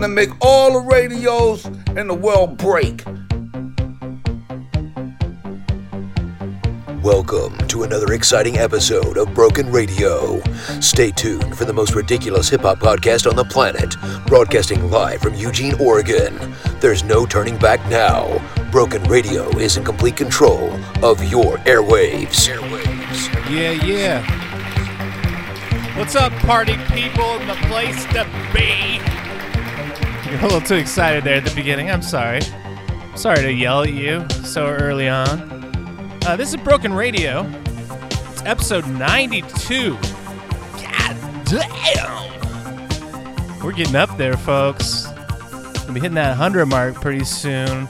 gonna make all the radios in the world break. Welcome to another exciting episode of Broken Radio. Stay tuned for the most ridiculous hip hop podcast on the planet, broadcasting live from Eugene, Oregon. There's no turning back now. Broken Radio is in complete control of your airwaves. Airwaves. Yeah, yeah. What's up, party people in the place to be? You're a little too excited there at the beginning. I'm sorry. Sorry to yell at you so early on. Uh, this is Broken Radio. It's episode 92. God damn! We're getting up there, folks. We'll be hitting that 100 mark pretty soon.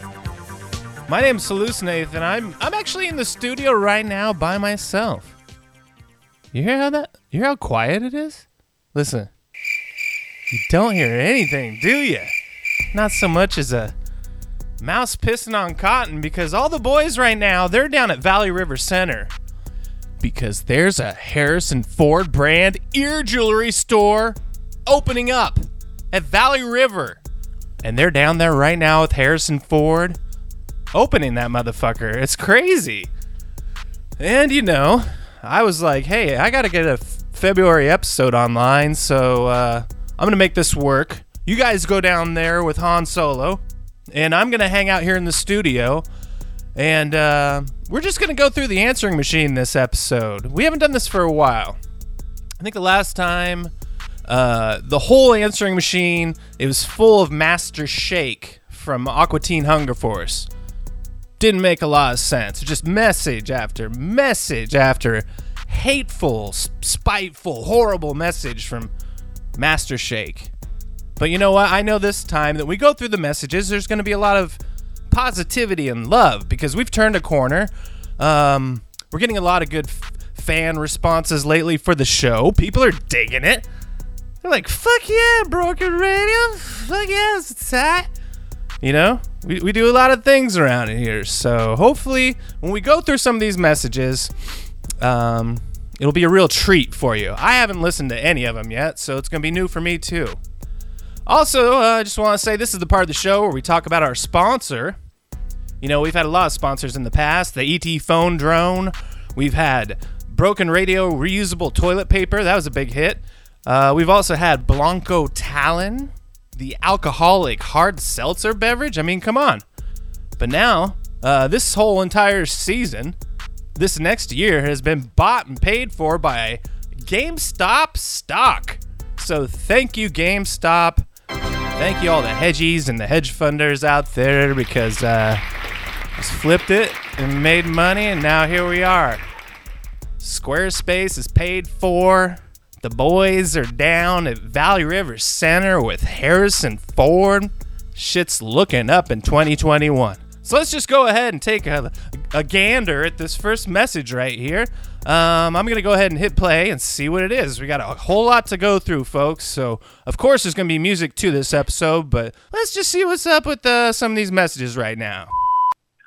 My name's Salus Nathan. I'm I'm actually in the studio right now by myself. You hear how that? You hear how quiet it is? Listen. You don't hear anything, do you? Not so much as a mouse pissing on cotton because all the boys right now, they're down at Valley River Center. Because there's a Harrison Ford brand ear jewelry store opening up at Valley River. And they're down there right now with Harrison Ford opening that motherfucker. It's crazy. And you know, I was like, hey, I got to get a February episode online, so uh, I'm going to make this work. You guys go down there with Han Solo, and I'm going to hang out here in the studio. And uh, we're just going to go through the answering machine this episode. We haven't done this for a while. I think the last time uh, the whole answering machine it was full of Master Shake from Aqua Teen Hunger Force. Didn't make a lot of sense. Just message after message after hateful, spiteful, horrible message from Master Shake. But you know what? I know this time that we go through the messages, there's going to be a lot of positivity and love because we've turned a corner. Um, we're getting a lot of good f- fan responses lately for the show. People are digging it. They're like, fuck yeah, Broken Radio. Fuck yeah, it's tight. You know, we, we do a lot of things around here. So hopefully, when we go through some of these messages, um, it'll be a real treat for you. I haven't listened to any of them yet, so it's going to be new for me too. Also, uh, I just want to say this is the part of the show where we talk about our sponsor. You know, we've had a lot of sponsors in the past the ET phone drone, we've had Broken Radio reusable toilet paper, that was a big hit. Uh, we've also had Blanco Talon, the alcoholic hard seltzer beverage. I mean, come on. But now, uh, this whole entire season, this next year has been bought and paid for by GameStop stock. So thank you, GameStop. Thank you all the hedgies and the hedge funders out there because uh, just flipped it and made money, and now here we are. Squarespace is paid for. The boys are down at Valley River Center with Harrison Ford. Shit's looking up in 2021. So let's just go ahead and take a, a gander at this first message right here. Um, I'm going to go ahead and hit play and see what it is. We got a whole lot to go through, folks. So, of course, there's going to be music to this episode, but let's just see what's up with uh, some of these messages right now.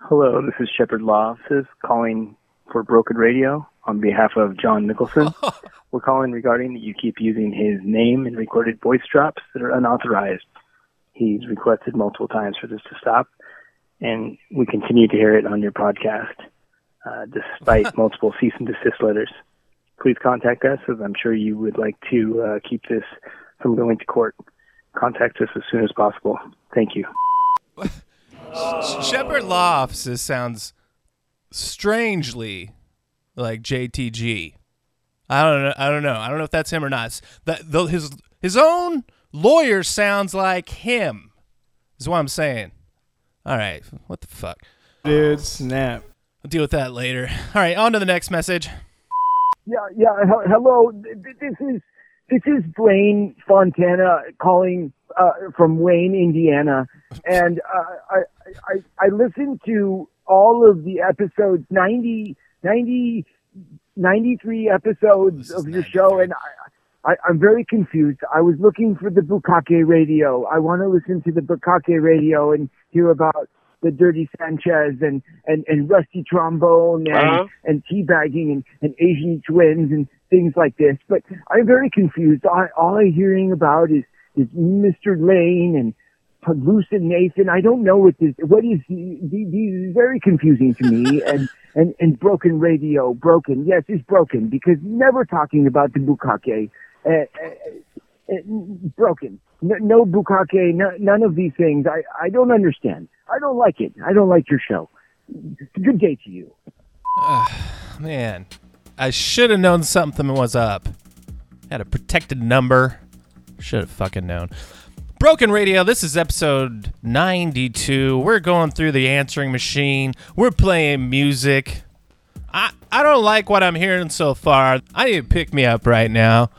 Hello, this is Shepard Loftus calling for Broken Radio on behalf of John Nicholson. We're calling regarding that you keep using his name in recorded voice drops that are unauthorized. He's requested multiple times for this to stop, and we continue to hear it on your podcast, uh, despite multiple cease and desist letters. Please contact us, as I'm sure you would like to uh, keep this from going to court. Contact us as soon as possible. Thank you. Shepard Law Offices sounds strangely like JTG. I don't know. I don't know. I don't know if that's him or not. That the, his his own lawyer sounds like him. Is what I'm saying. All right. What the fuck? Dude, snap. I'll deal with that later. All right. On to the next message. Yeah, yeah. he- Hello. Th- th- This is this is Blaine Fontana calling uh, from Wayne, Indiana, and uh, I, I I listened to all of the episodes 90, 90 93 episodes of your show, and I, I I'm very confused. I was looking for the Bukake radio. I want to listen to the Bukake radio and hear about the Dirty Sanchez and, and, and Rusty Trombone and, Uh-huh. and teabagging and, and Asian twins and things like this, but I'm very confused. I, all I'm hearing about is, is Mr. Lane and Lucid Nathan. I don't know what this, what is, these is very confusing to me. and, and, and broken radio, broken. Yes, it's broken because never talking about the bukake. Uh, uh, uh, broken. No, no bukake, no, none of these things. I, I don't understand. I don't like it. I don't like your show. Good day to you. Man, I should have known something was up. Had a protected number. Should have fucking known. Broken Radio, this is episode 92. We're going through the answering machine. We're playing music. I, I don't like what I'm hearing so far. I need to pick me up right now.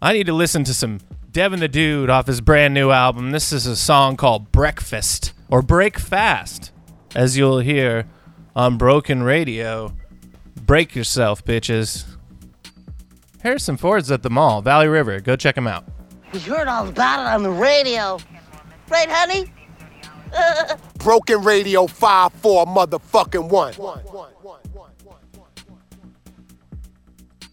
I need to listen to some Devin the Dude off his brand new album. This is a song called Breakfast or Break Fast, as you'll hear on Broken Radio. Break yourself, bitches. Harrison Ford's at the mall, Valley River. Go check him out. We heard all about it on the radio. Right, honey? Broken Radio 5 4 motherfucking 1.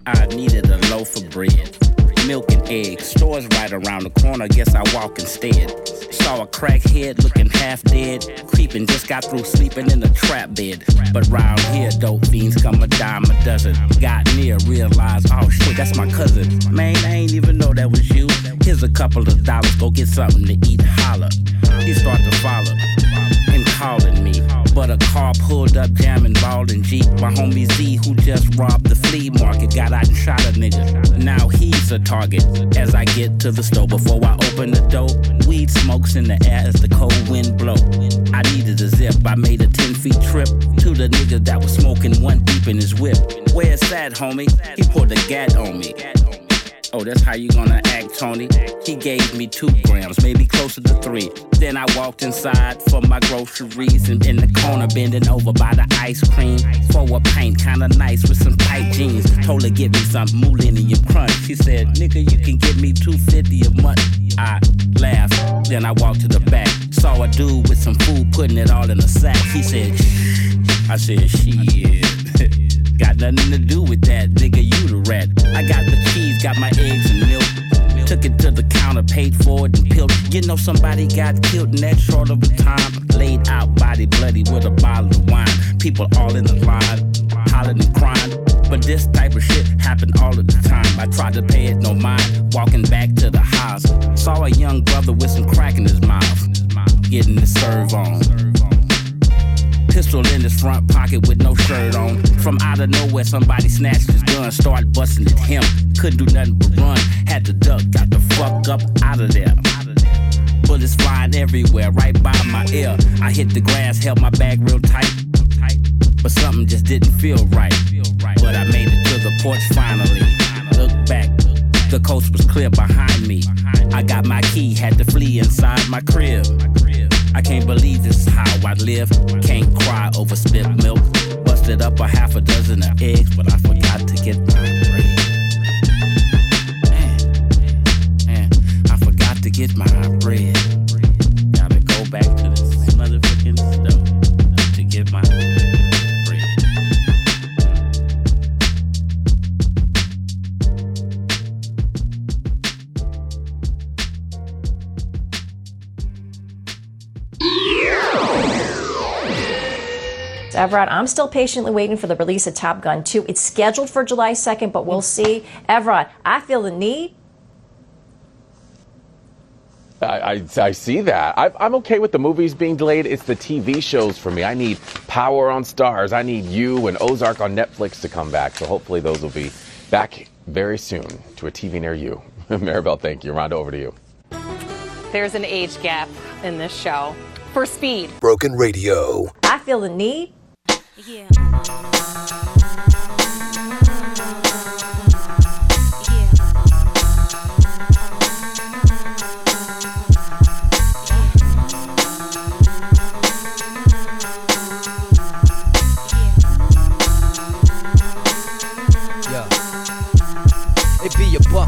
I needed a loaf of bread, milk and eggs. Stores right around the corner, guess I walk instead. Saw a crackhead looking half dead, creeping, just got through sleeping in a trap bed. But round here, dope fiends come a dime a dozen. Got near, realized, oh shit, that's my cousin. Man, I ain't even know that was you. Here's a couple of dollars, go get something to eat, holla. He start to follow and calling me. But a car pulled up, jamming, ball and Jeep. My homie Z, who just robbed the flea market, got out and shot a nigga. Now he's a target. As I get to the store before I open the door, weed smokes in the air as the cold wind blow. I needed a zip. I made a 10 feet trip to the nigga that was smoking one deep in his whip. Where's that, homie? He pulled a gat on me. Oh, that's how you gonna act, Tony? He gave me two grams, maybe closer to three. Then I walked inside for my groceries and in the corner bending over by the ice cream for a paint, kinda nice with some tight jeans. Told her get me some Millennium Crunch. She said, nigga, you can get me 250 a month. I laughed, then I walked to the back. Saw a dude with some food putting it all in a sack. He said, Shh. I said, shit. got nothing to do with that, nigga, you the rat. I got the cheese, got my eggs and milk. Took it to the counter, paid for it, and peeled. You know somebody got killed in that short of a time. Laid out, body bloody with a bottle of wine. People all in the line, hollering and crying. But this type of shit happened all of the time. I tried to pay it no mind. Walking back to the house, saw a young brother with some crack in his mouth, getting the serve on pistol in his front pocket with no shirt on. From out of nowhere, somebody snatched his gun, started busting at him. Couldn't do nothing but run, had to duck, got the fuck up out of there. Bullets flying everywhere, right by my ear. I hit the grass, held my bag real tight. But something just didn't feel right. But I made it to the porch finally. Look back, the coast was clear behind me. I got my key, had to flee inside my crib. I can't believe this is how I live. Can't cry over spilled milk. Busted up a half a dozen of eggs, but I forgot to get my bread. Man, man, I forgot to get my bread. Everett, I'm still patiently waiting for the release of Top Gun 2. It's scheduled for July 2nd, but we'll see. Everett, I feel the need. I, I, I see that. I, I'm okay with the movies being delayed. It's the TV shows for me. I need Power on Starz. I need You and Ozark on Netflix to come back. So hopefully those will be back very soon to a TV near you. Maribel, thank you. Rhonda, over to you. There's an age gap in this show. For speed. Broken Radio. I feel the need. Yeah.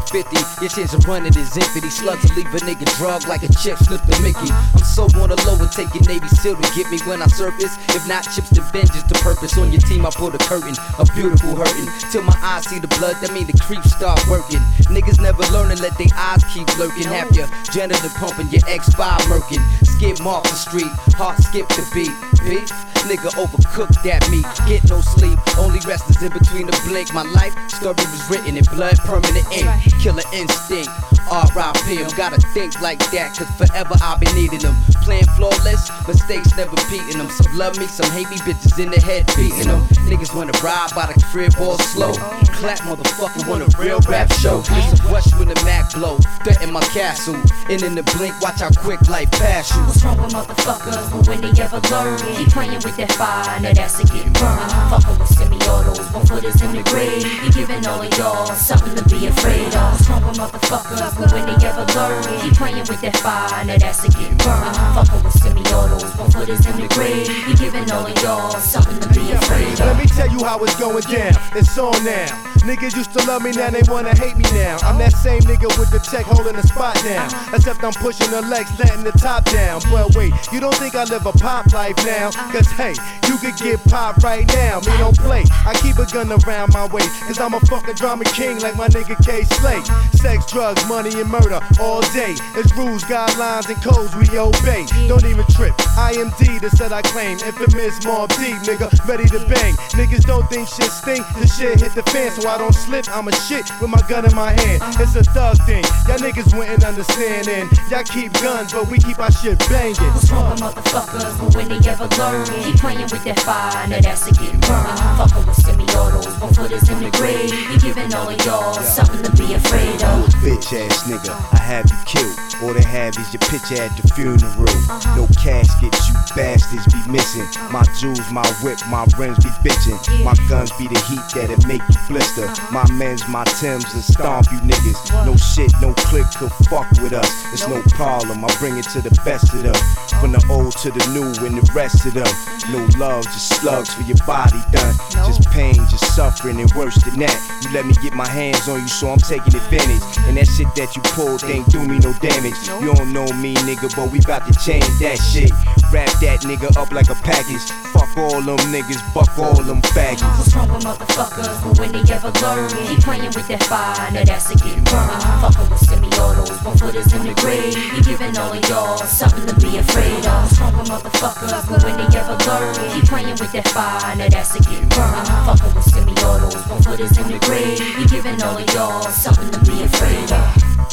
It be a buck fifty. Your chance of running is infinity. Slugs will leave a nigga drug like a chip slip Mickey. I'm so on the low and taking Navy SEAL to get me when I surface. If not chips to vengeance, the purpose on your team. I pull the curtain, a beautiful hurting. Till my eyes see the blood, that mean the creeps start working. Niggas never learn and let their eyes keep lurking. Have your janitor pumping, your X5 murking. Skip off the street, heart skip the beat. Beef, nigga overcooked that me. Get no sleep, only rest is in between the blink. My life story was written in blood, permanent ink. Killer instinct. R.I.P. I'm gotta think like that, cause forever I've been needing them. Playing flawless, mistakes never beating them. Some love me, some hate me, bitches in the head beating them. Niggas wanna ride by the crib all slow. Clap, motherfucker, want a real rap show. It's a rush when the Mac blow, threaten my castle. And in the blink, watch how quick life pass you. What's wrong with motherfuckers? But when they ever learn, keep playing with that fire, now that's a getting burned. Fucking with semi-autos, one footers in the grave. You giving all of y'all something to be afraid of. What's wrong with motherfuckers? But when they ever learn, keep playing with that fire, now that's a getting burned. Fucking with semi-autos, one footers in the grave. You giving all of y'all something to be afraid of. Let me tell you how it's going down. It's on now. Niggas used to love me, now they wanna hate me now. I'm that same nigga with the tech holding the spot down. Except I'm pushing the legs, letting the top down. But wait, you don't think I live a pop life now? Cause hey, you could get pop right now. Me don't play. I keep a gun around my waist. Cause I'm a fucking drama king like my nigga Kay Slay. Sex, drugs, money, and murder all day. It's rules, guidelines, and codes we obey. Don't even trip. I am D, the set I claim. Infamous Mobb Deep, nigga, ready to bang. Niggas don't think shit stink. The shit hit the fan, so I don't slip. I'm a shit with my gun in my hand. It's a thug thing. Y'all niggas wouldn't understand. And y'all keep guns, but we keep our shit banging. What's wrong motherfuckers? But when they ever learn, keep playing with that fire, now that's a getting burned. Fuckin' with semi-autos, one footers in the grave. You giving all of y'all something to be afraid of. Bitch ass nigga, I have you killed. All they have is your picture at the funeral. Uh-huh. No caskets, you bastards be missing. My jewels, my whip, my rims be bitching. My guns be the heat that'll make you blister. My men's, my Timbs, and stomp you niggas. No shit, no click could fuck with us. It's no problem, I bring it to the best of them. From the old to the new and the rest of them. No love, just slugs for your body done. Just pain, just suffering, and worse than that. You let me get my hands on you, so I'm taking advantage. And that shit that you pulled ain't do me no damage. You don't know me, nigga, but we bout to change that shit. Wrap that nigga up like a package. Fuck all them niggas, buck all them faggots. What's wrong with motherfuckers? But when they ever learn, keep playing with that fire, now that's a getting burned. Fucking with semi-autos, one footers in the grave. You giving all of y'all something to be afraid of. With motherfuckers? But when they ever learn, keep playing with that fire, now that's a getting burned. Fucking with semi-autos, one footers in the grave. You giving all of y'all something to be afraid of.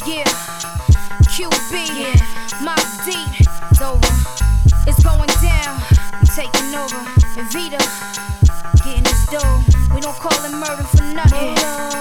Yeah, QB, yeah. Mobb Deep, it's over. It's going down, we taking over. And Vita, getting this dough. We don't call it murder for nothing.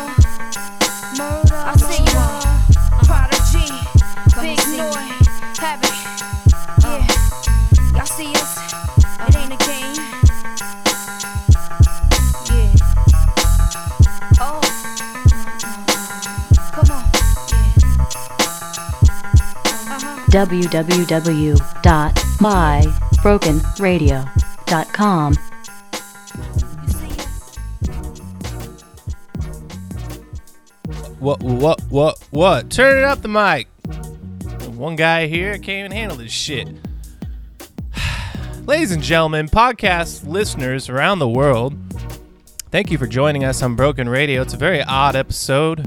www.mybrokenradio.com. What, what, what, what? Turn it up the mic. One guy here can't even handle this shit. Ladies and gentlemen, podcast listeners around the world, thank you for joining us on Broken Radio. It's a very odd episode.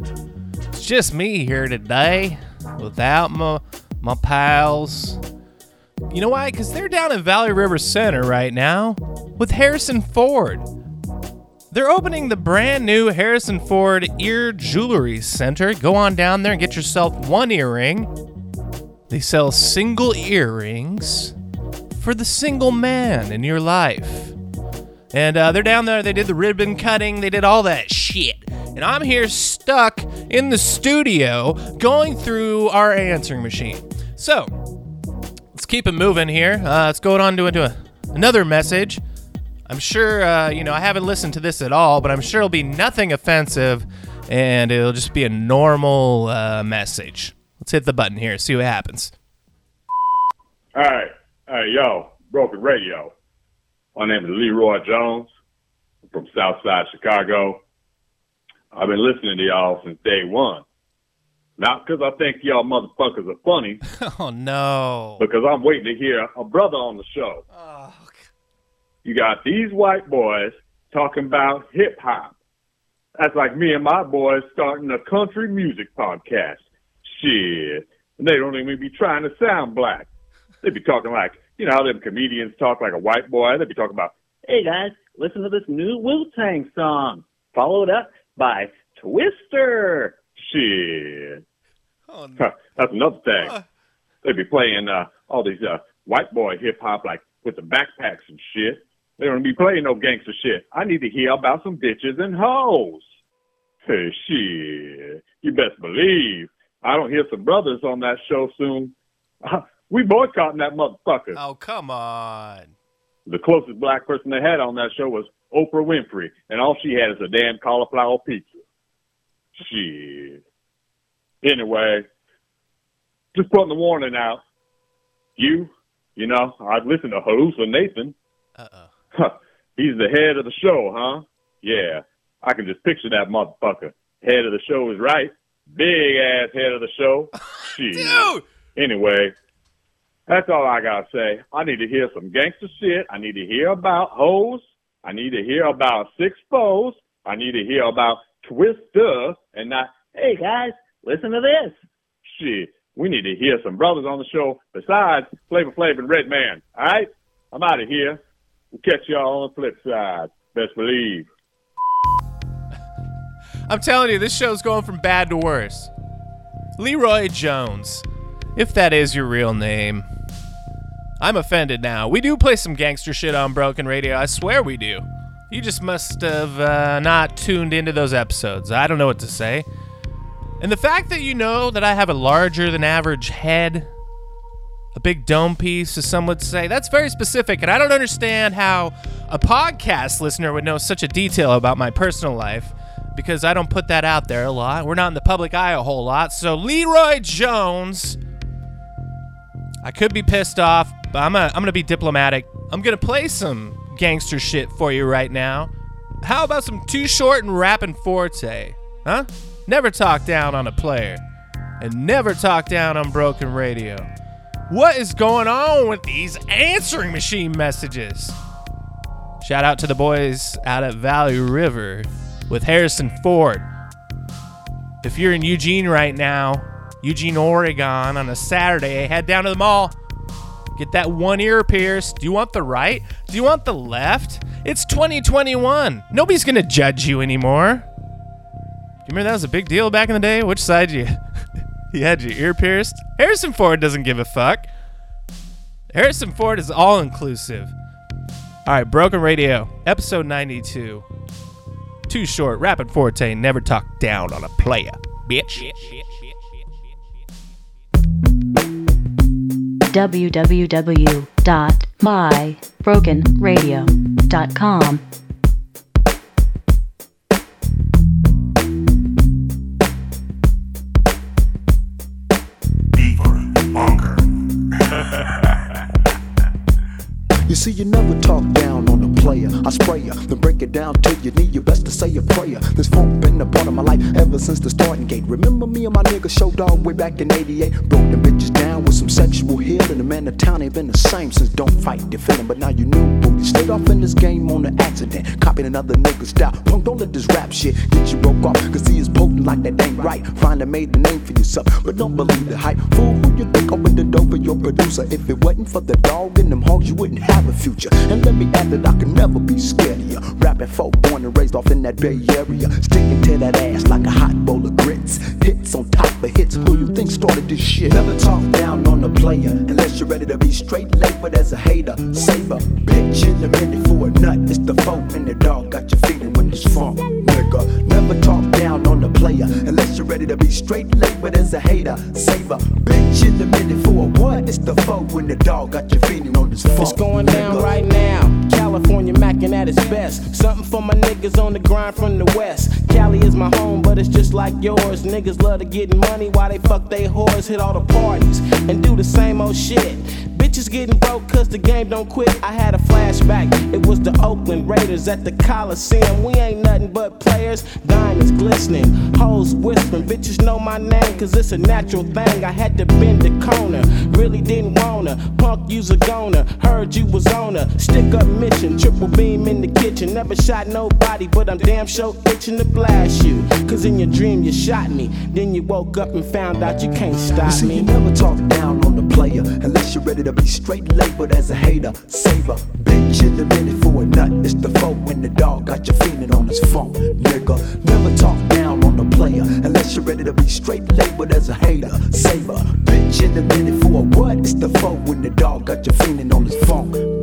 It's just me here today without my, my pals. You know why? Because they're down at Valley River Center right now with Harrison Ford. They're opening the brand new Harrison Ford Ear Jewelry Center. Go on down there and get yourself one earring. They sell single earrings for the single man in your life. And uh, they're down there. They did the ribbon cutting, they did all that shit. And I'm here stuck in the studio going through our answering machine. So, let's keep it moving here. Uh, let's go on to, a, another message. I'm sure, uh, you know, I haven't listened to this at all, but I'm sure it'll be nothing offensive and it'll just be a normal uh, message. Let's hit the button here, see what happens. Hey, hey, yo, Broken Radio. My name is Leroy Jones I'm from Southside Chicago. I've been listening to y'all since day one. Not because I think y'all motherfuckers are funny, Oh no. because I'm waiting to hear a brother on the show. Oh, You got these white boys talking about hip hop. That's like me and my boys starting a country music podcast. Shit. And they don't even be trying to sound black. They be talking like, you know how them comedians talk like a white boy? They be talking about, hey guys, listen to this new Wu Tang song, followed up by Twister. Shit. Oh, Huh, That's another thing. They'd be playing uh, all these uh, white boy hip hop like with the backpacks and shit. They don't be playing no gangster shit. I need to hear about some bitches and hoes. Hey, shit. You best believe I don't hear some brothers on that show soon. we boycotting that motherfucker. Oh, come on. The closest black person they had on that show was Oprah Winfrey, and all she had is a damn cauliflower pizza. Shit. Anyway, just putting the warning out. You, you know, I've listened to Halusa Nathan. Uh-oh. Huh. He's the head of the show, huh? Yeah. I can just picture that motherfucker. Head of the show is right. Big ass head of the show. Shit. Anyway, that's all I gotta say. I need to hear some gangster shit. I need to hear about hoes. I need to hear about six foes. I need to hear about Twister and not, hey guys, listen to this. Shit. We need to hear some brothers on the show besides Flavor Flav and Redman. All right? I'm out of here. We'll catch y'all on the flip side. Best believe. I'm telling you, this show's going from bad to worse. Leroy Jones, if that is your real name. I'm offended now. We do play some gangster shit on Broken Radio. I swear we do. You just must have uh, not tuned into those episodes. I don't know what to say. And the fact that you know that I have a larger than average head, a big dome piece, as some would say, that's very specific. And I don't understand how a podcast listener would know such a detail about my personal life because I don't put that out there a lot. We're not in the public eye a whole lot. So, Leroy Jones, I could be pissed off, but I'm I'm gonna be diplomatic. I'm gonna play some gangster shit for you right now. How about some Too Short and Rappin' 4-Tay? Huh? Never talk down on a player, and never talk down on Broken Radio. What is going on with these answering machine messages? Shout out to the boys out at Valley River with Harrison Ford. If you're in Eugene right now, Eugene, Oregon, on a Saturday, head down to the mall. Get that one ear pierced. Do you want the right? Do you want the left? It's 2021. Nobody's going to judge you anymore. You remember that was a big deal back in the day? Which side you you had your ear pierced? Harrison Ford doesn't give a fuck. Harrison Ford is all inclusive. All right, Broken Radio, episode 92. Too short, Rappin' 4-Tay, never talk down on a player, bitch. www.mybrokenradio.com. You see, you never talk down on a player. I spray ya, then break it down till you need your best to say a prayer. This funk been a part of my life ever since the starting gate. Remember me and my nigga Short Dog way back in 88? Broke them bitches down with some sexual healing. The man of town ain't been the same since Don't Fight the Feeling. But now you knew, booty. Stayed off in this game on an accident. Copying another nigga's style. Punk, don't let this rap shit get you broke off. Cause he is potent like that ain't right. Find a made a name for yourself, but don't believe the hype. Fool, who you think opened the door for your producer? If it wasn't for the dog and them hogs, you wouldn't have a future. And let me add that I can never be ya. Rapping folk born and raised off in that Bay Area. Sticking to that ass like a hot bowl of grits. Hits on top of hits. Who you think started this shit? Never talk down on a player unless you're ready to be straight but as a hater, save a bitch in a minute for a nut. It's the folk and the dog got you feeling when it's funk, nigga. Never talk down on the player unless you're ready to be straight but as a hater, save a bitch in a minute for a what? It's the folk when the dog got you feeling on this funk. It's going down right now. California macking at its best. Something for my niggas on the grind from the west. Cali is my home, but it's just like yours. Niggas love to get money while they fuck they whores, hit all the parties, and do the same old shit. Bitch, Bitches getting broke cause the game don't quit. I had a flashback. It was the Oakland Raiders at the Coliseum. We ain't nothing but players. Diamonds glistening, hoes whispering. Bitches know my name cause it's a natural thing. I had to bend the corner. Really didn't wanna. Punk, you's a goner. Heard you was on a stick up mission. Triple beam in the kitchen. Never shot nobody, but I'm damn sure itching to blast you. Cause in your dream you shot me. Then you woke up and found out you can't stop You see, me. you never talk down on the player unless you're ready to be straight labeled as a hater. Saver, bitch in the minute for a nut. It's the foe when the dog got you feeling on his phone, nigga. Never talk down on the player unless you're ready to be straight labeled as a hater. Saver, bitch in the minute for a what? It's the foe when the dog got you feeling on his phone.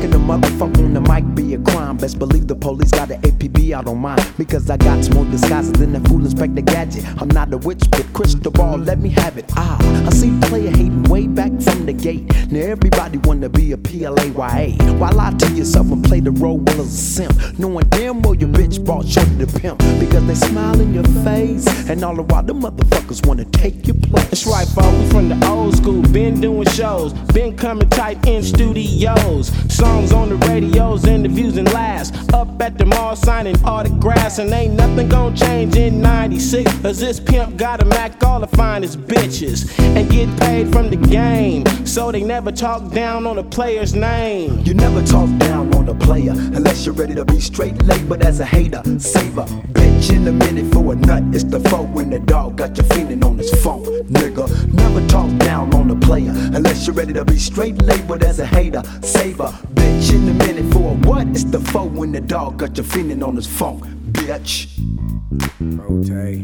Bucking the motherfucker on the mic be a crime, best believe the police got an APB out on mine. Because I got more disguises than the fool inspector gadget. I'm not a witch, but crystal ball, let me have it. Ah, I see player hating way back from the gate. Now everybody wanna be a PLAYA. Why lie to yourself and play the role as a simp? Knowing damn well your bitch bought shorty the pimp. Because they smile in your face. And all the while the motherfuckers wanna take your place. That's right, folks. We from the old school, been doing shows, been coming tight in studios. Songs on the radios, interviews and laughs. Up at the mall signing autographs, and ain't nothing gonna change in 96. Cause this pimp got a Mac, all the finest bitches, and get paid from the game. So they never talk down on the player's name. You never talk down on a player unless you're ready to be straight labeled as a hater. Saver, bitch in a minute for a nut. It's the foe when the dog got you feeling on his phone, nigga. Never talk down on the player unless you're ready to be straight labeled as a hater. Saver, bitch in a minute for a what? It's the foe when the dog got you feeling on his phone, bitch. Rotate,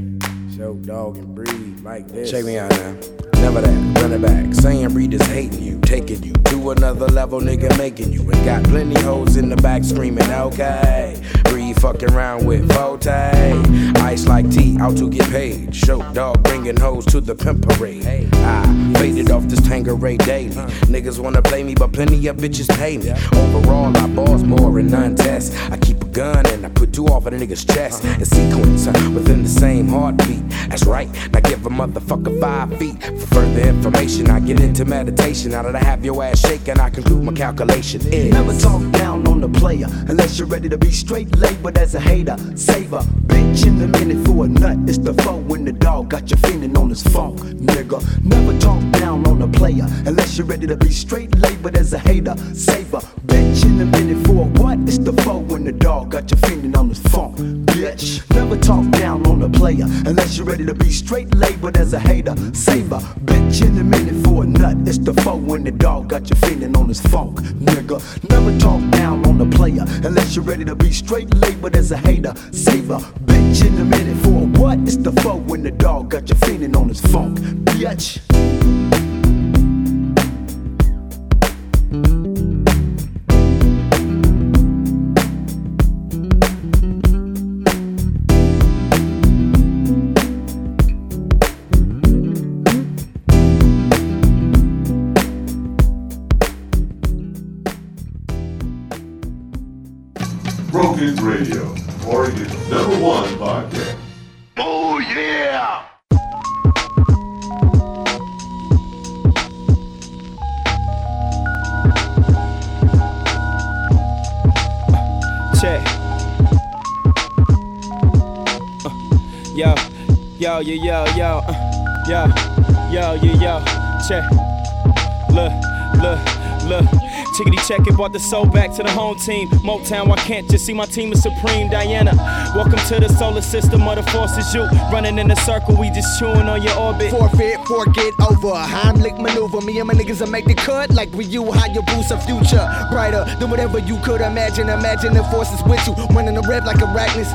Short Dog and breathe like this. Check me out now. Never that, run it back. Saying breeders hating you, taking you to another level, nigga, making you. And got plenty hoes in the back screaming, okay. Breed fucking around with 4-Tay. Ice like tea, out to get paid. Short Dog bringing hoes to the pimp parade. I faded off this Tanqueray daily. Niggas wanna play me, but plenty of bitches pay me. Overall, I boss more and none test. I keep a gun and I put two off at a nigga's chest. In sequence, uh, within the same heartbeat. That's right, now give a motherfucker five feet. For further information, I get into meditation. I have your ass shaking, I conclude my calculation is. Never talk down on the player unless you're ready to be straight labeled as a hater. Saver, bitch in the minute for a nut. It's the foe when the dog got you feeling on his phone, nigga. Never talk down on the player unless you're ready to be straight labeled as a hater. Saver, bitch in the minute for a what? It's the foe when the dog got you feeling on his phone, bitch. Never talk down on the player unless you're ready to be straight labeled as a hater. Saver, bitch in the minute for a nut. It's the foe when the dog got you feeling on his funk, nigga. Never talk down on the player unless you're ready to be straight labeled as a hater. Saver, bitch in the minute for a what? It's the foe when the dog got you feeling on his funk, bitch. Check it, brought the soul back to the home team. Motown, why can't you see my team is supreme? Diana, welcome to the solar system of the forces. You running in a circle, we just chewing on your orbit. Forfeit, forget over. Heimlich maneuver. Me and my niggas will make the cut like we you. How you boost a future brighter than whatever you could imagine. Imagine the forces with you. Running the red like arachnids.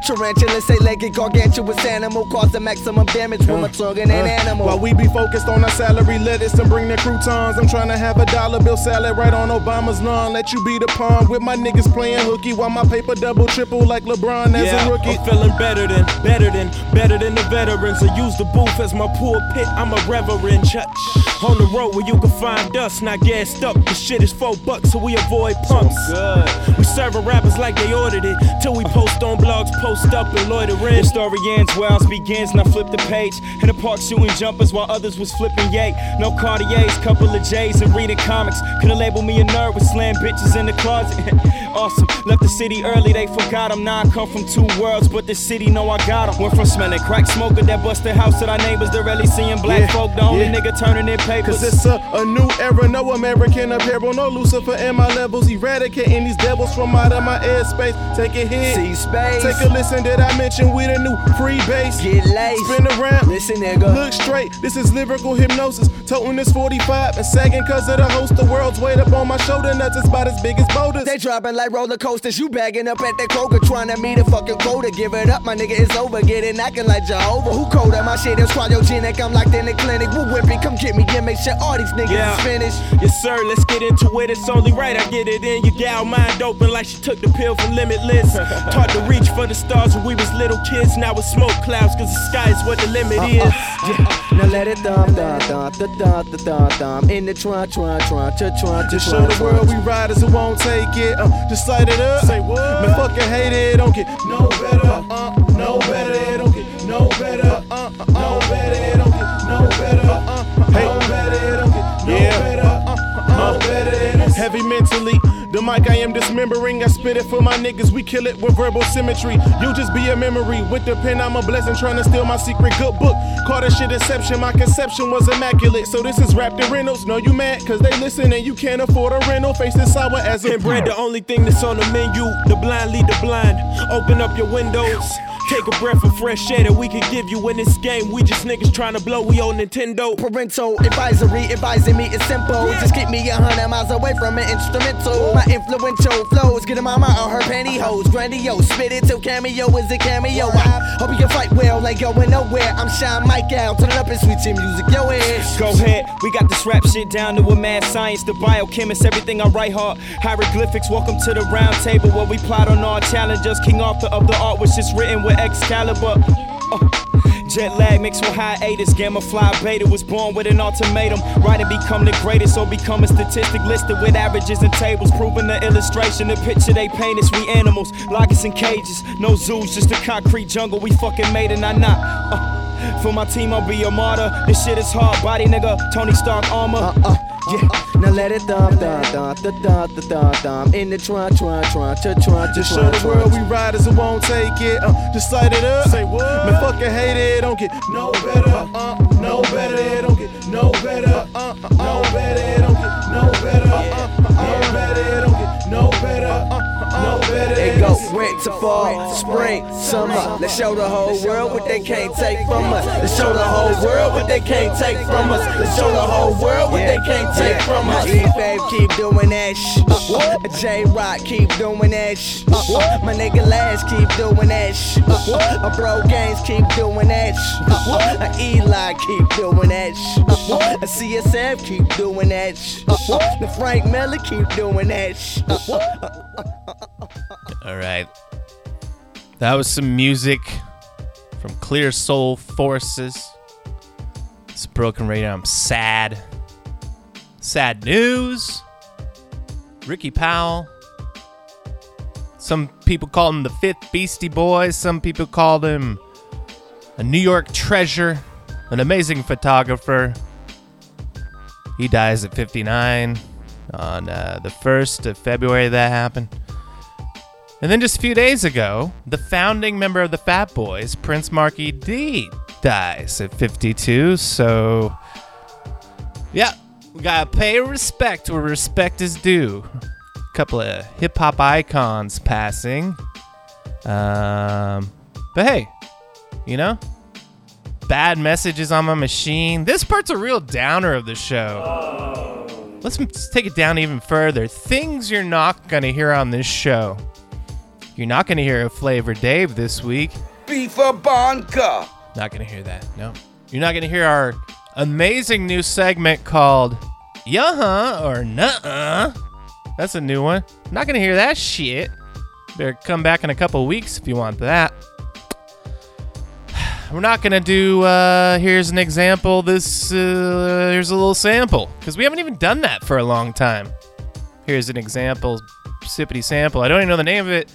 Tarantula, say legged, gargantuous animal. Cause the maximum damage with my tongue and an Uh, animal. While we be focused on our salary lettuce and bring the croutons, I'm trying to have a dollar bill salad right on Obama's lawn. Let you be the pawn with my niggas playing hooky while my paper double triple like LeBron as yeah, a rookie. I'm feeling better than, better than, better than the veterans. I use the booth as my pulpit. I'm a reverend. Church. On the road where you can find us, not gassed up. The shit is four bucks, so we avoid pumps. good. We serving rappers like they ordered it. Till we post on blogs, post up and loiter in. The story ends where ours begins, and I flip the page. In the park shooting jumpers while others was flipping yay. No Cartiers, couple of J's, and reading comics. Could've labeled me a nerd with slam bitches in the closet. awesome. Left the city early, they forgot him. Now I come from two worlds, but the city know I got him. Went from smelling crack smoker that busted house to our neighbors. They're really seeing black Yeah, folk. The only yeah. nigga turning in papers. Cause it's a, a new era, no American apparel, no Lucifer in my levels, eradicating these devils from out of my airspace. Take a hit, See space. take a listen. Did I mention we the new free base? Get laced. Spin around, Listen, nigga. look straight. This is lyrical hypnosis. Toting this 45 and sagging cause of the host. The world's weight up on my shoulder nuts. It's about as big as boulders. They dropping like roller coasters. You bagging up at that Kroger, trying to meet a fucking quota. Give it up, my nigga, it's over. Get it knocking like Jehovah. Who colder? My shit is cryogenic. I'm locked in the clinic. Woo whipping, come get me. Yeah, make sure all these niggas Yeah. is finished. Yes, sir, let's get into it. It's only right I get it in. Your gal mind open like she took the pill for limitless. Taught to reach for the stars when we was little kids. Now it's smoke clouds, cause the sky is what the limit uh-uh. is. Yeah. Now let it thump, thump, thump, thump, thump, thump, thump. In the trunk, trunk, trunk, trunk, trunk, trunk, the world we riders who won't take it. Uh, just light it up. Say what? Man, fucking hate it. Don't get no better. Uh, no better. It don't get no better. Uh, uh, no better. It don't get no better. Uh, uh, hey. no better. It don't get no better. Uh, uh, no better. Heavy mentally. The mic I am dismembering. I spit it for my niggas. We kill it with verbal symmetry. You just be a memory. With the pen, I'm a blessing. Trying to steal my secret good book. Caught a shit inception. My conception was immaculate. So this is Raptor Reynolds. No, you mad? Cause they listen and you can't afford a rental. Face is sour as a bread. The only thing that's on the menu. The blind lead the blind. Open up your windows. Take a breath of fresh air that we can give you in this game. We just niggas trying to blow. We on Nintendo. Parental advisory advising me is simple. Just keep me a hundred miles away from an instrumental. My influential flows get a mama out her pantyhose. Grandiose, spit it till cameo is a cameo. I hope you can fight well, ain't going nowhere. I'm Shine Mike out, turn it up and sweet chin music, yo ass. Go ahead, we got this rap shit down to a mad science. The biochemist, everything I write hard. Hieroglyphics, welcome to the round table where we plot on our challenges. King Arthur of the art, which is written with Excalibur. Uh, Jet lag mixed with hiatus. Gamma fly beta was born with an ultimatum. Write and become the greatest or become a statistic listed with averages and tables. Proving the illustration, the picture they paint is we animals. Lock us in cages. No zoos, just a concrete jungle. We fucking made it, not not. Uh, for my team, I'll be a martyr. This shit is hard body, nigga. Tony Stark armor. Uh, yeah. Now let it thump, thump, thump, thump, thump, thump, thump, thump. In the trunk, trunk, trunk, trunk, trunk, Just show the world we riders who won't take it. Uh, just light it up. Say what? Man, fucking hate it. Don't get no better. Uh, no better. Don't get no better. Uh, uh, no better. Winter, fall, spring, summer. Let's show the whole world what they can't take from us. Let's show the whole world what they can't take from us. Let's show the whole world what they can't take from us. E Fave keep doing that shit. J Rock keep doing that shit. My nigga Lash keep doing that shit. My bro Gaines keep doing that shit. Eli keep doing that shit. CSF keep doing that shit. The Frank Miller keep doing that shit. All right. That was some music from Clear Soul Forces. It's a Broken Radio. I'm sad. Sad news. Ricky Powell. Some people call him the fifth Beastie Boys. Some people called him a New York treasure, an amazing photographer. He dies at 59 on uh, the 1st of February, that happened. And then just a few days ago, the founding member of the Fat Boys, Prince Markie Dee, dies at 52. So, yeah, we gotta pay respect where respect is due. A couple of hip hop icons passing. Um, but hey, you know, bad messages on my machine. This part's a real downer of the show. Let's take it down even further. Things you're not gonna hear on this show. You're not gonna hear a Flavor Dave this week. Beaver Bonka. Not gonna hear that. No. You're not gonna hear our amazing new segment called Yeah huh or Nuh-uh. That's a new one. Not gonna hear that shit. Better come back in a couple weeks if you want that. We're not gonna do. Uh, here's an example. This uh, here's a little sample because we haven't even done that for a long time. Here's an example, sippity sample. I don't even know the name of it.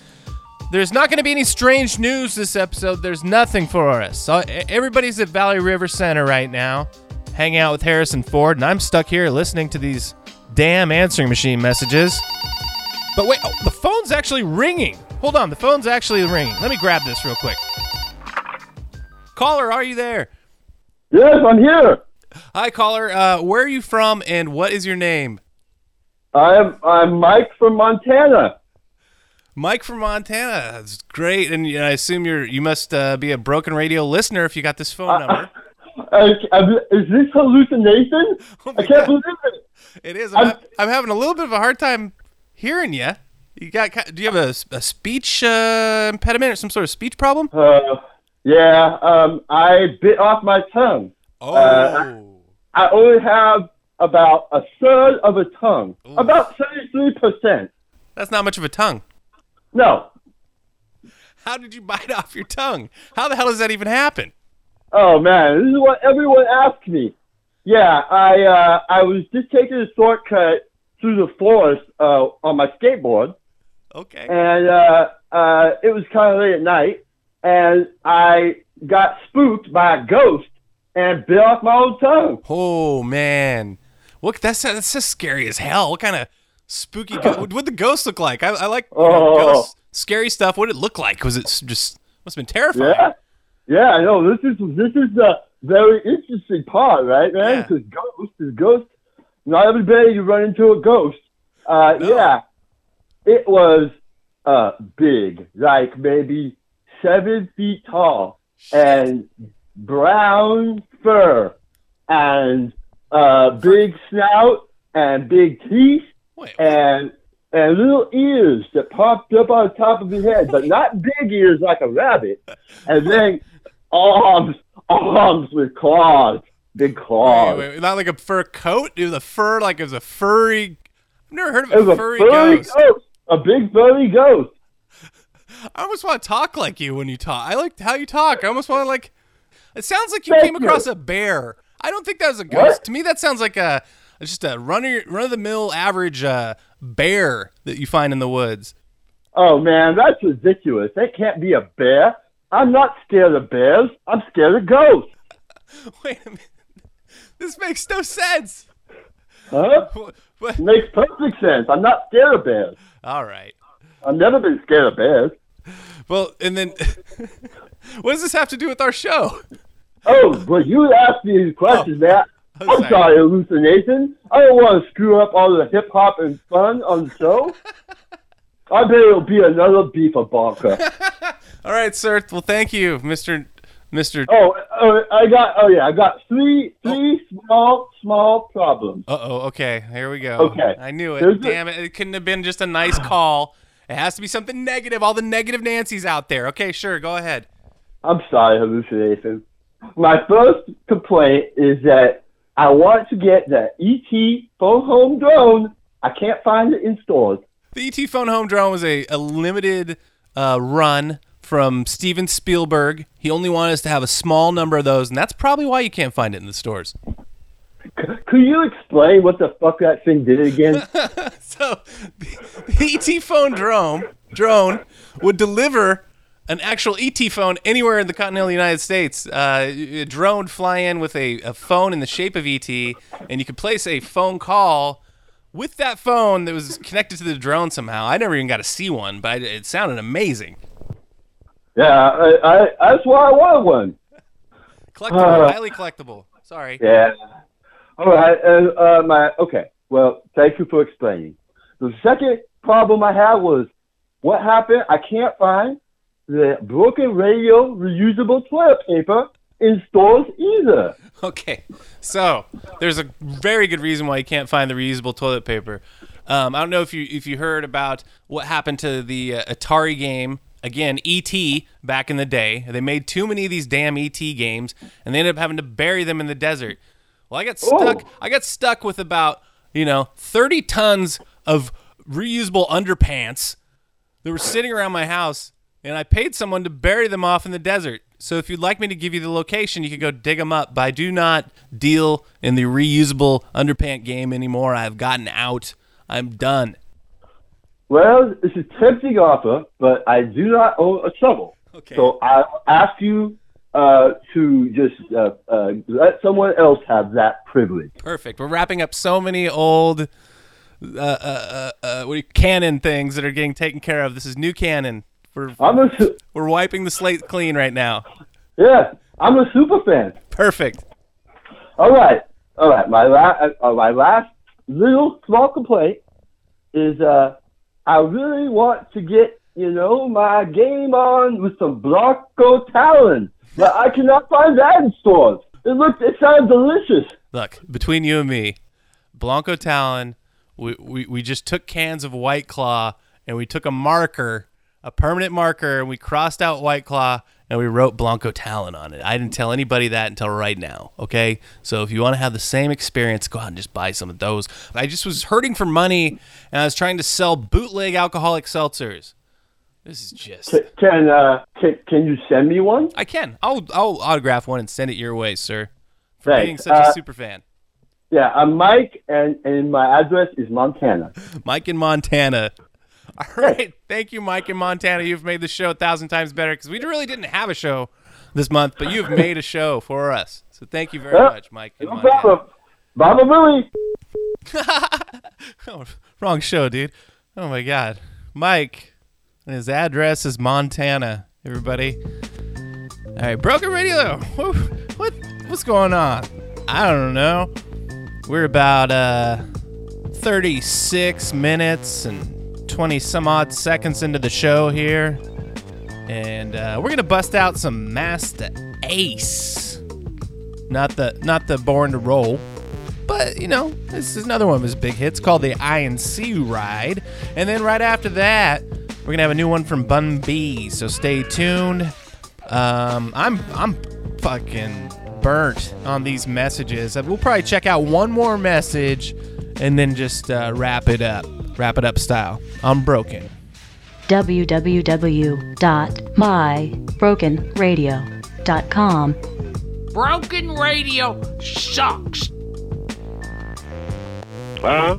There's not going to be any strange news this episode. There's nothing for us. So, everybody's at Valley River Center right now, hanging out with Harrison Ford, and I'm stuck here listening to these damn answering machine messages. But wait, oh, the phone's actually ringing. Hold on, the phone's actually ringing. Let me grab this real quick. Caller, are you there? Yes, I'm here. Hi, caller. Uh, where are you from, and what is your name? I'm I'm Mike from Montana. Mike from Montana. That's great, and I assume you're you must uh, be a broken radio listener if you got this phone number. Uh, is this hallucination? I can't believe it. It is. I'm, I'm, having a little bit of a hard time hearing you. You got? Do you have a, a speech uh, impediment or some sort of speech problem? Uh, yeah. Um, I bit off my tongue. Oh. Uh, I only have about a third of a tongue, about seventy-three percent. That's not much of a tongue. No. How did you bite off your tongue? How the hell does that even happen? Oh man, this is what everyone asks me. Yeah, I uh, I was just taking a shortcut through the forest uh, on my skateboard. Okay. And uh, uh, it was kind of late at night, and I got spooked by a ghost and bit off my own tongue. Oh man, look, that's that's just scary as hell. What kind of spooky? Go- what would the ghost look like? I, I like you know, Oh. ghosts, scary stuff. What did it look like? Was it just must have been terrifying? Yeah, yeah. I know this is this is the very interesting part, right, man? Because ghost is ghost. Not every day you run into a ghost. Uh, Yeah, it was uh big, like maybe seven feet tall, and brown fur, and uh big snout, and big teeth, and and little ears that popped up on top of his head, but not big ears like a rabbit. And then arms, arms with claws, big claws. Wait, wait, not like a fur coat. Dude, the fur like it was a furry. I've never heard of a a furry, furry ghost. ghost, a big furry ghost. I almost want to talk like you when you talk. I like how you talk. I almost want to like. It sounds like you Thank came across you. a bear. I don't think that was a ghost. To me, that sounds like a just a run run of the mill average uh, bear that you find in the woods. Oh man, that's ridiculous. That can't be a bear. I'm not scared of bears. I'm scared of ghosts. Wait a minute. This makes no sense. Huh? Makes perfect sense. I'm not scared of bears. All right. I've never been scared of bears. Well, and then what does this have to do with our show? Oh, well, you asked me these questions, man. I'm sorry. hallucination. I don't want to screw up all the hip hop and fun on the show. I bet it'll be another beefer bonker. All right, sir. Well, thank you, Mister Mister. Oh, oh, I got. Oh yeah, I got three, three small, small problems. Uh oh. Okay. Here we go. Okay. I knew it. There's a- Damn it! It couldn't have been just a nice call. It has to be something negative. All the negative Nancy's out there. Okay, sure. Go ahead. I'm sorry, hallucination. My first complaint is that I want to get the ET phone home drone. I can't find it in stores. The ET phone home drone was a, a limited uh, run from Steven Spielberg. He only wanted us to have a small number of those, and that's probably why you can't find it in the stores. Could you explain what the fuck that thing did again? so the ET phone drone drone would deliver an actual ET phone anywhere in the continental United States. Uh, a drone fly in with a, a phone in the shape of ET, and you could place a phone call with that phone that was connected to the drone somehow. I never even got to see one, but it sounded amazing. yeah, I, I, that's why I want one. Collectible, Uh, highly collectible. Sorry. Yeah. All right. Uh, my okay. Well, thank you for explaining. The second problem I had was what happened. I can't find the broken radio reusable toilet paper in stores either. Okay, so there's a very good reason why you can't find the reusable toilet paper. Um, I don't know if you if you heard about what happened to the uh, Atari game again, ET back in the day. They made too many of these damn ET games, and they ended up having to bury them in the desert. Well, I got stuck. I got stuck with about you know 30 tons of reusable underpants that were sitting around my house, and I paid someone to bury them off in the desert. So if you'd like me to give you the location, you could go dig them up. But I do not deal in the reusable underpant game anymore. I've gotten out. I'm done. Well, it's a tempting offer, but I do not own a shovel. Okay. So I'll ask you uh, to just uh, uh, let someone else have that privilege. Perfect. We're wrapping up so many old uh, uh, uh, uh, what do you, canon things that are getting taken care of. This is new canon. We're, su- we're wiping the slate clean right now. Yeah, I'm a super fan. Perfect. All right, all right. My last, uh, my last little small complaint is uh, I really want to get you know my game on with some Blanco Talon, but I cannot find that in stores. It looks, it sounds delicious. Look, between you and me, Blanco Talon, we, we, we just took cans of White Claw and we took a marker, a permanent marker, and we crossed out White Claw and we wrote Blanco Talon on it. I didn't tell anybody that until right now, okay? So if you want to have the same experience, go out and just buy some of those. I just was hurting for money and I was trying to sell bootleg alcoholic seltzers. This is just. Can can, uh, can can you send me one? I can. I'll I'll autograph one and send it your way, sir. For Thanks. being such Uh, a super fan. Yeah, I'm Mike, and and my address is Montana. Mike in Montana. All right. Thank you, Mike in Montana. You've made the show a thousand times better because we really didn't have a show this month, but you've made a show for us. So thank you very Yeah, much, Mike. No problem. Baba Booey. Oh, wrong show, dude. Oh my God, Mike. and His address is Montana. Everybody. All right, Broken Radio. What what's going on? I don't know. We're about uh 36 minutes and 20 some odd seconds into the show here, and uh, we're gonna bust out some Masta Ace. Not the not the Born to Roll, but you know, this is another one of his big hits called the INC Ride. And then right after that, we're gonna have a new one from Bun B. So stay tuned. Um, I'm I'm fucking burnt on these messages. We'll probably check out one more message and then just uh, wrap it up, wrap it up style. I'm broken. www.mybrokenradio.com. Broken radio sucks. Huh?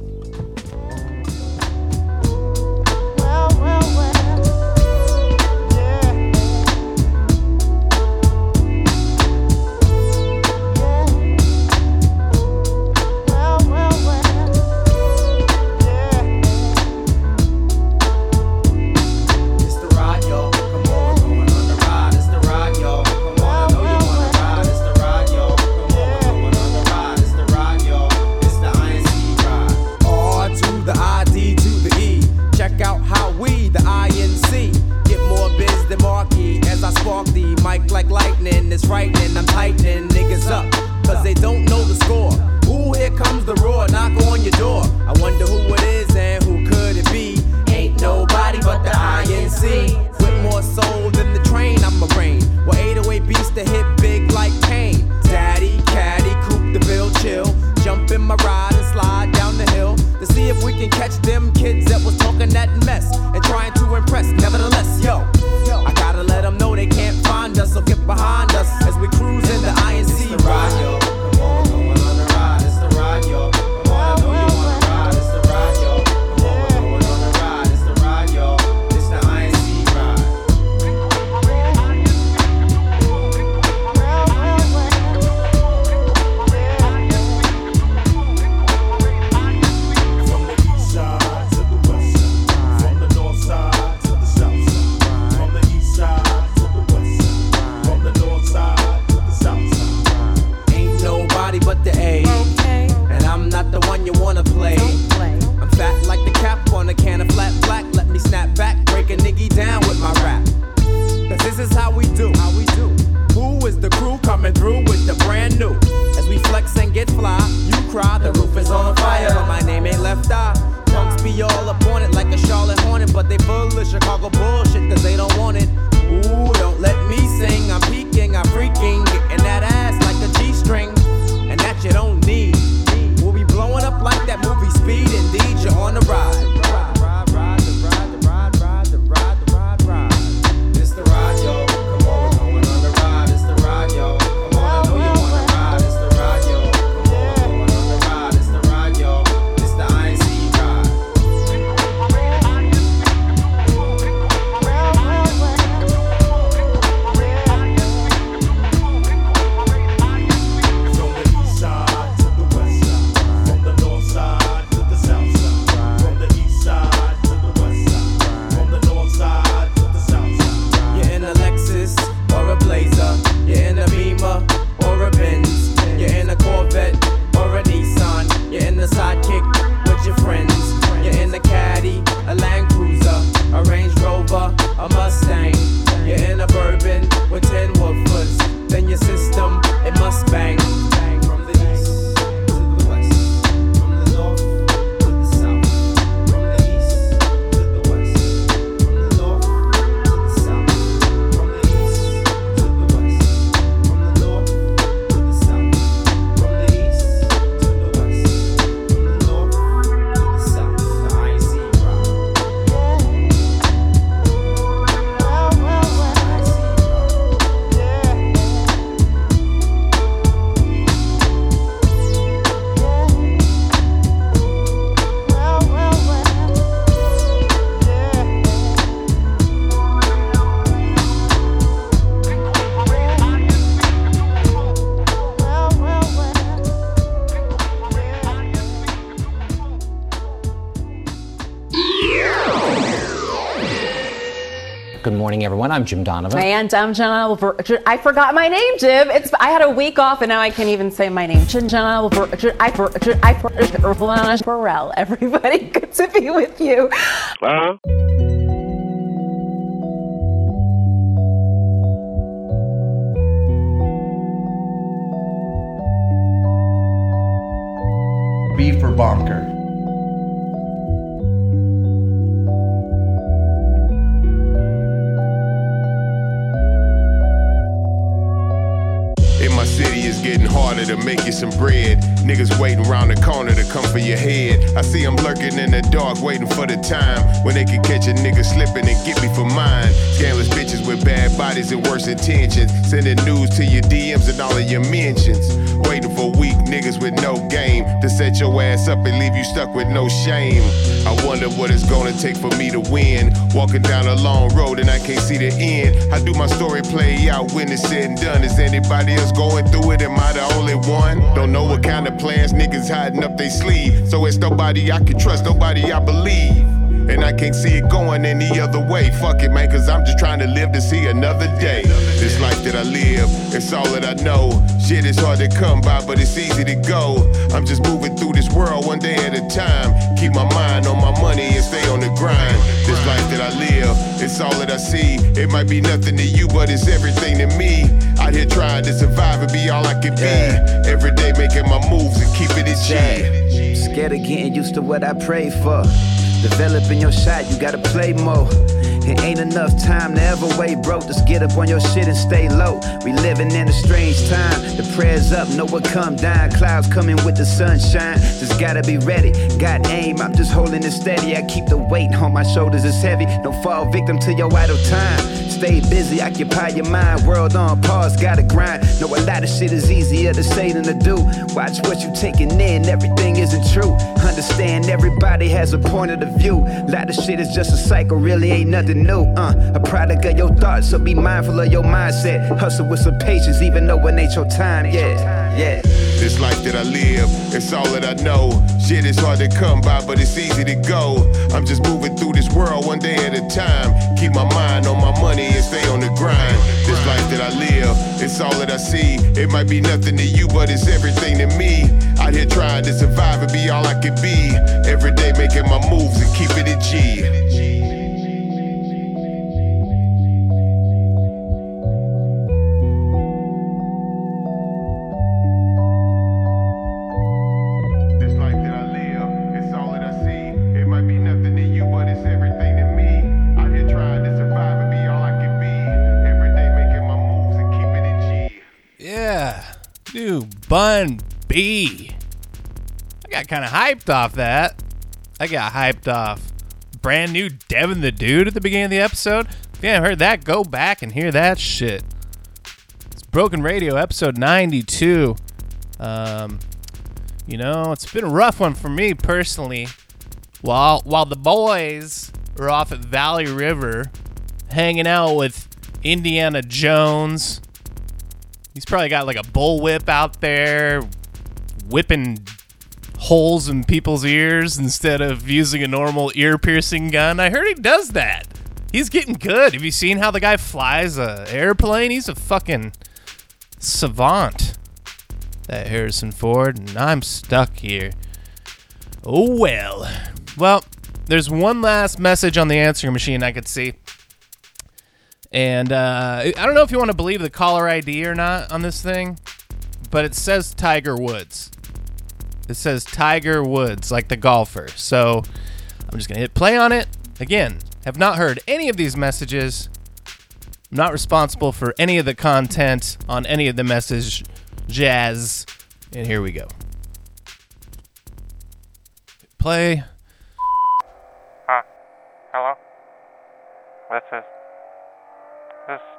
Everyone. I'm Jim Donovan. And I'm Jen Oliver. I forgot my name, Jim. It's I had a week off and now I can't even say my name. Jen Jen Oliver. I I Burrell. Everybody, good to be with you. Uh-huh. B for bonker. To make you some bread. Niggas waiting around the corner to come for your head. I see them lurking in the dark, waiting for the time when they can catch a nigga slipping and get me for mine. Scandalous bitches with bad bodies and worse intentions. Sending news to your DMs and all of your mentions. Waiting for weak niggas with no game to set your ass up and leave you stuck with no shame. I wonder what it's gonna take for me to win. Walking down a long road and I can't see the end. How do my story play out when it's said and done? Is anybody else going through it? Am I the only one? Don't know what kind of plans niggas hiding up their sleeve. So it's nobody I can trust, nobody I believe. And I can't see it going any other way. Fuck it, man, cause I'm just trying to live to see another day. This life that I live, it's all that I know. Shit is hard to come by, but it's easy to go. I'm just moving through this world one day at a time. Keep my mind on my money and stay on the grind. This life that I live, it's all that I see. It might be nothing to you, but it's everything to me. Out here trying to survive and be all I can be. Every day making my moves and keeping it G. Scared of getting used to what I prayed for. Developing your shot, you gotta play more. It ain't enough time to ever wait, bro. Just get up on your shit and stay low. We living in a strange time. The prayers up, know what come down. Clouds coming with the sunshine. Just gotta be ready. Got aim, I'm just holding it steady. I keep the weight on my shoulders, it's heavy. Don't fall victim to your idle time. Stay busy, occupy your mind. World on pause, gotta grind. Know a lot of shit is easier to say than to do. Watch what you taking in, everything isn't true. Understand everybody has a point of the view. Lot of shit is just a cycle, really ain't nothing new. Uh, a product of your thoughts, so be mindful of your mindset. Hustle with some patience, even though it ain't your time. Yeah, yeah. This life that I live, it's all that I know. Shit is hard to come by, but it's easy to go. I'm just moving through this world one day at a time. Keep my mind on my money and stay on the grind. This life that I live, it's all that I see. It might be nothing to you, but it's everything to me. Out here trying to survive and be all I can be. Every day making my moves and keeping it G. Bun B. I got kind of hyped off that. I got hyped off brand new Devin the Dude at the beginning of the episode. If you haven't heard that, go back and hear that shit. It's Broken Radio, episode 92. Um, you know, it's been a rough one for me personally. While while the boys are off at Valley River, hanging out with Indiana Jones. He's probably got like a bullwhip out there, whipping holes in people's ears instead of using a normal ear piercing gun. I heard he does that. He's getting good. Have you seen how the guy flies a airplane? He's a fucking savant. That Harrison Ford, and I'm stuck here. Oh well. Well, there's one last message on the answering machine I could see. And uh, I don't know if you want to believe the caller ID or not on this thing, but it says Tiger Woods. It says Tiger Woods, like the golfer. So I'm just going to hit play on it. Again, have not heard any of these messages. I'm not responsible for any of the content on any of the message jazz. And here we go. Play. Huh. Hello? What's this is.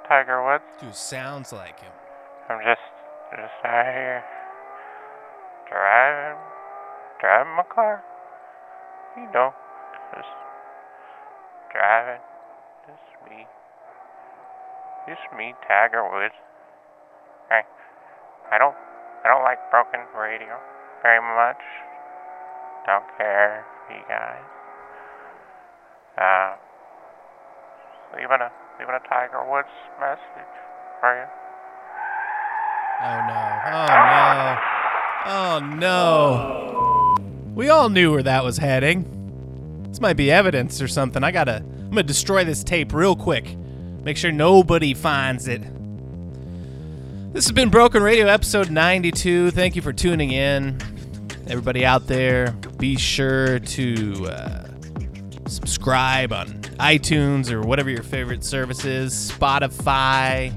Tiger Woods. Dude, sounds like him. I'm just. Just out here. Driving. Driving my car. You know. Just. Driving. Just me. Just me, Tiger Woods. I. I don't. I don't like broken radio very much. Don't care for you guys. Uh, leaving a leaving a Tiger Woods message for you. Oh no. Oh no. Oh no. We all knew where that was heading. This might be evidence or something. I gotta. I'm gonna destroy this tape real quick. Make sure nobody finds it. This has been Broken Radio episode 92. Thank you for tuning in. Everybody out there, be sure to uh, subscribe on iTunes or whatever your favorite service is, Spotify,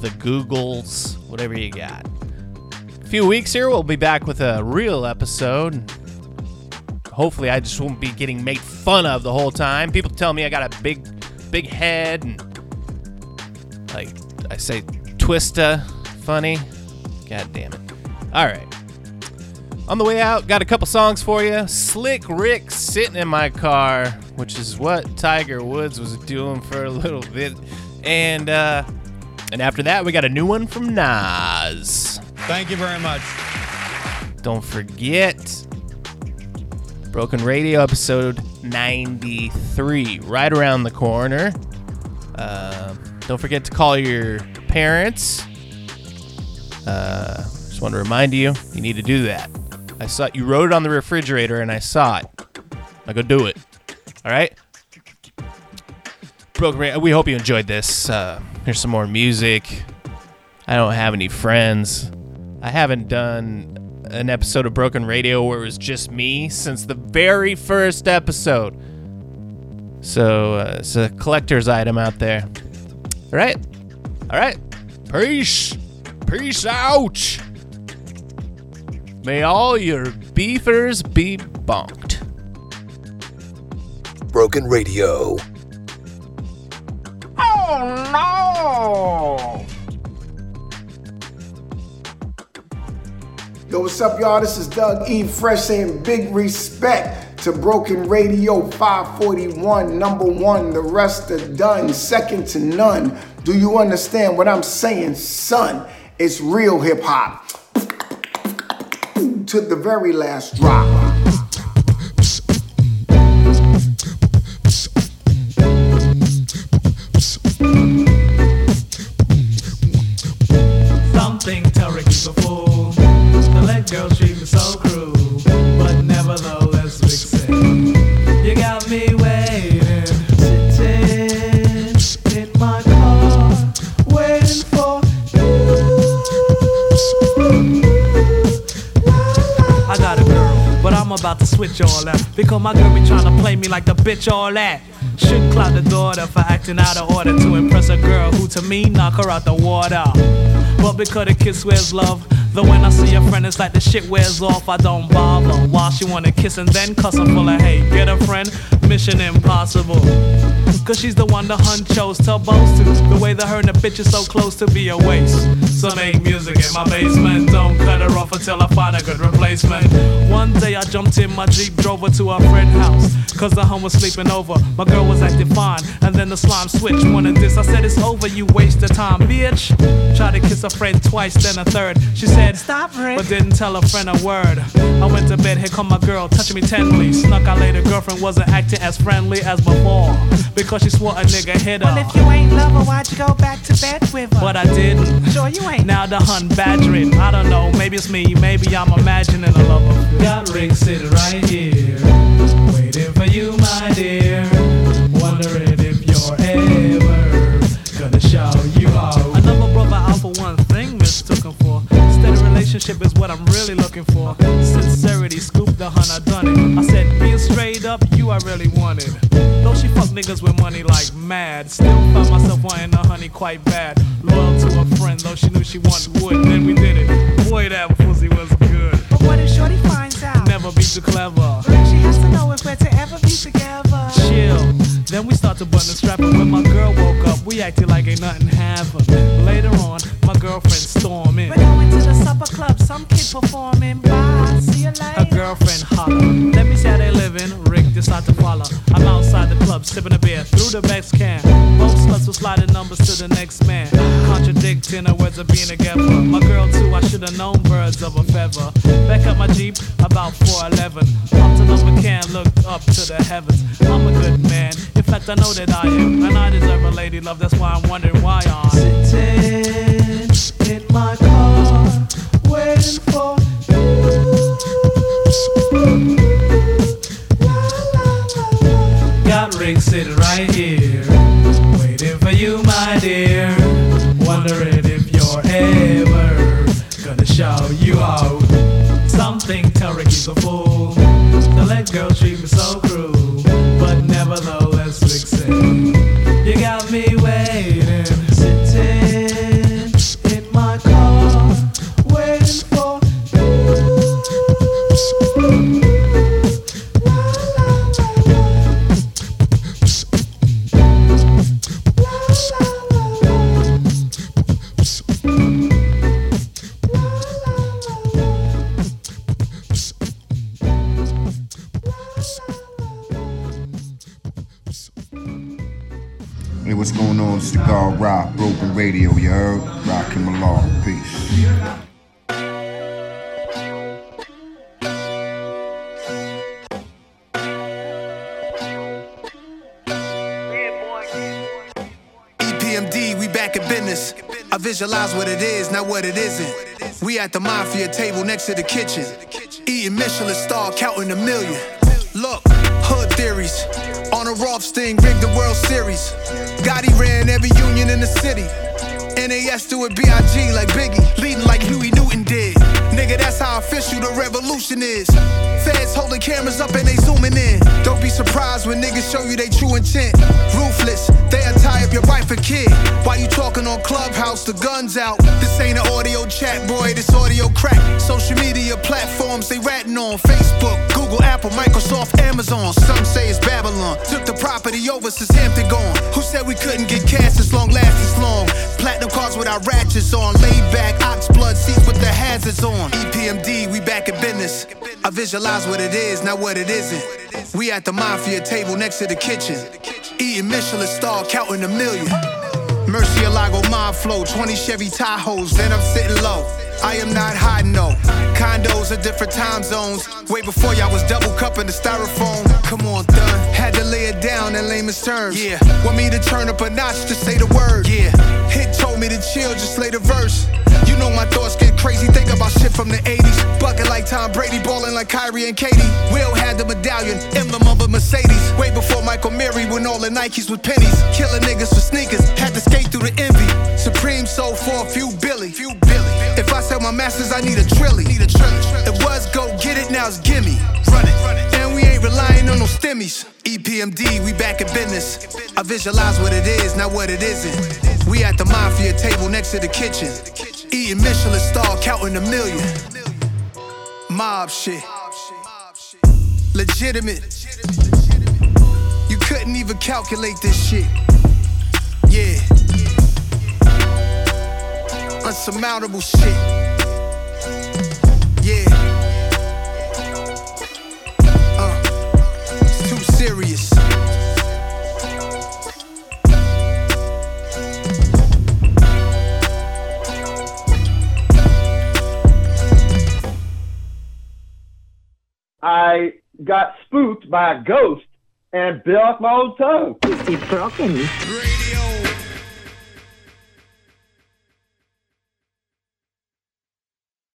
the Googles, whatever you got. A few weeks here, we'll be back with a real episode. Hopefully, I just won't be getting made fun of the whole time. People tell me I got a big, big head and like I say, twista funny. God damn it. All right. On the way out, got a couple songs for you. Slick Rick sitting in my car, which is what Tiger Woods was doing for a little bit. And uh and after that, we got a new one from Nas. Thank you very much. Don't forget Broken Radio episode 93, right around the corner. Uh, don't forget to call your parents. Uh, just want to remind you, you need to do that. I saw you wrote it on the refrigerator, and I saw it. I go do it. All right. Broken Radio. We hope you enjoyed this. Uh, here's some more music. I don't have any friends. I haven't done an episode of Broken Radio where it was just me since the very first episode. So uh, it's a collector's item out there. All right. All right. Peace. Peace out. May all your beefers be bonked. Broken Radio. Oh no! Yo, what's up, y'all? This is Doug E. Fresh saying big respect to Broken Radio 541, number one. The rest are done, second to none. Do you understand what I'm saying, son? It's real hip hop. To the very last drop. Switch all that. Because my girl be trying to play me like the bitch all that. Should cloud the daughter for acting out of order to impress a girl who to me knock her out the water. But because the kiss wears love, though when I see a friend it's like the shit wears off, I don't bother. While she wanna kiss and then cuss her full of hate. Get a friend, mission impossible. Cause she's the one the hun chose to boast to. The way that her and the bitch is so close to be a waste. So make music in my basement. Don't cut her off until I find a good replacement. One day I jumped in my Jeep, drove her to her friend's house. Cause the hun was sleeping over. My girl was acting fine. And then the slime switched. Wanted this, I said it's over, you waste of time, bitch. Tried to kiss a friend twice, then a third. She said, Stop, Rick. But didn't tell a friend a word. I went to bed, here come my girl, touching me tenderly. Snuck out later, girlfriend wasn't acting as friendly as before. Because she swore a nigga hit her. Well, if you ain't love her, why'd you go back to bed with her? But I didn't. Sure you ain't. Now the hun badgering. I don't know, maybe it's me, maybe I'm imagining a lover. Got Rick sitting right here, waiting for you, my dear. Wondering if you're ever gonna show you out. Another brother out for one thing mistook him for. Steady relationship is what I'm really looking for? Sincerity, scoop the hun, I done it. I said, straight up, you I really wanted. Though she fuck niggas with money like mad, still found myself wanting a honey quite bad. Loyal to a friend, though she knew she wanted wood. Then we did it. Boy, that pussy was good. But what if Shorty finds out? Never be too clever. She has to know if we're to ever be together. Chill. Then we start to button the strap, and when my girl woke up, we acted like ain't nothing happened. Later on, my girlfriend storming. We're going to the supper club, some kid performing. Bye, see you later. Her girlfriend holler. Let me see how they living. Rick decide to follow. I'm outside the club sipping a beer through the Beck's can. Both sluts will slide the numbers to the next man. Contradicting her words of being a together. My girl too, I should have known birds of a feather. Back up my Jeep, about 411. Pumped another can, looked up to the heavens. I'm a good man. In fact, I know that I am. And I deserve a lady love. That's why I'm wondering why I'm sitting in my car, waiting for you. Got sitting right here, waiting for you, my dear. Wondering if you're ever gonna show you out. Something he's. To let girls treat me so We at the mafia table next to the kitchen. Eating Michelin star, counting a million. Look, hood theories. On a Rothstein, rigged the World Series. Gotti ran every union in the city. NAS do it BIG like Biggie, leading like Huey Newton did. Nigga, that's how official the revolution is. Feds holding cameras up and they zooming in. Don't be surprised when niggas show you they true intent. Ruthless, they'll tie up your wife and kid. While you talking on Clubhouse, the guns out. This ain't an audio chat, boy, this audio crack. Social media platforms, they ratting on Facebook, Google, Apple, Microsoft, Amazon. Some say it's Babylon. Took the property over since Hampton gone. Who said we couldn't get cash this long, last this long? Platinum cars with our ratchets on. Laid back, ox blood seats with the hazards on. EPMD, we back in business. I visualize what it is, not what it isn't. We at the mafia table next to the kitchen. Eating Michelin star, counting a million. Murcielago mob flow, 20 Chevy Tahoes, then I'm sitting low. I am not hiding no. Condos are different time zones. Way before y'all was double cupping the styrofoam. Come on, done. Had to lay it down in layman's terms. Yeah. Want me to turn up a notch to say the word. Yeah. Hit told me to chill, just lay the verse. You know my thoughts get crazy, think about shit from the 80s. Bucket like Tom Brady, balling like Kyrie and Katie. Will had the medallion, emblem of a Mercedes. Way before Michael Mary, when all the Nikes was pennies. Killing niggas for sneakers, had to skate through the envy. Supreme soul for a few Billy. Few Billy. I sell my masters, I need a trilly. Need a. It was go get it, now it's gimme. Run it. And we ain't relying on no stimmies. EPMD, we back in business. I visualize what it is, not what it isn't. We at the mafia table next to the kitchen. Eating Michelin star, counting a million. Mob shit. Legitimate. You couldn't even calculate this shit. Unsurmountable shit. Yeah. Uh, it's too serious. I got spooked by a ghost and bit off my own tongue. It's broken. Radio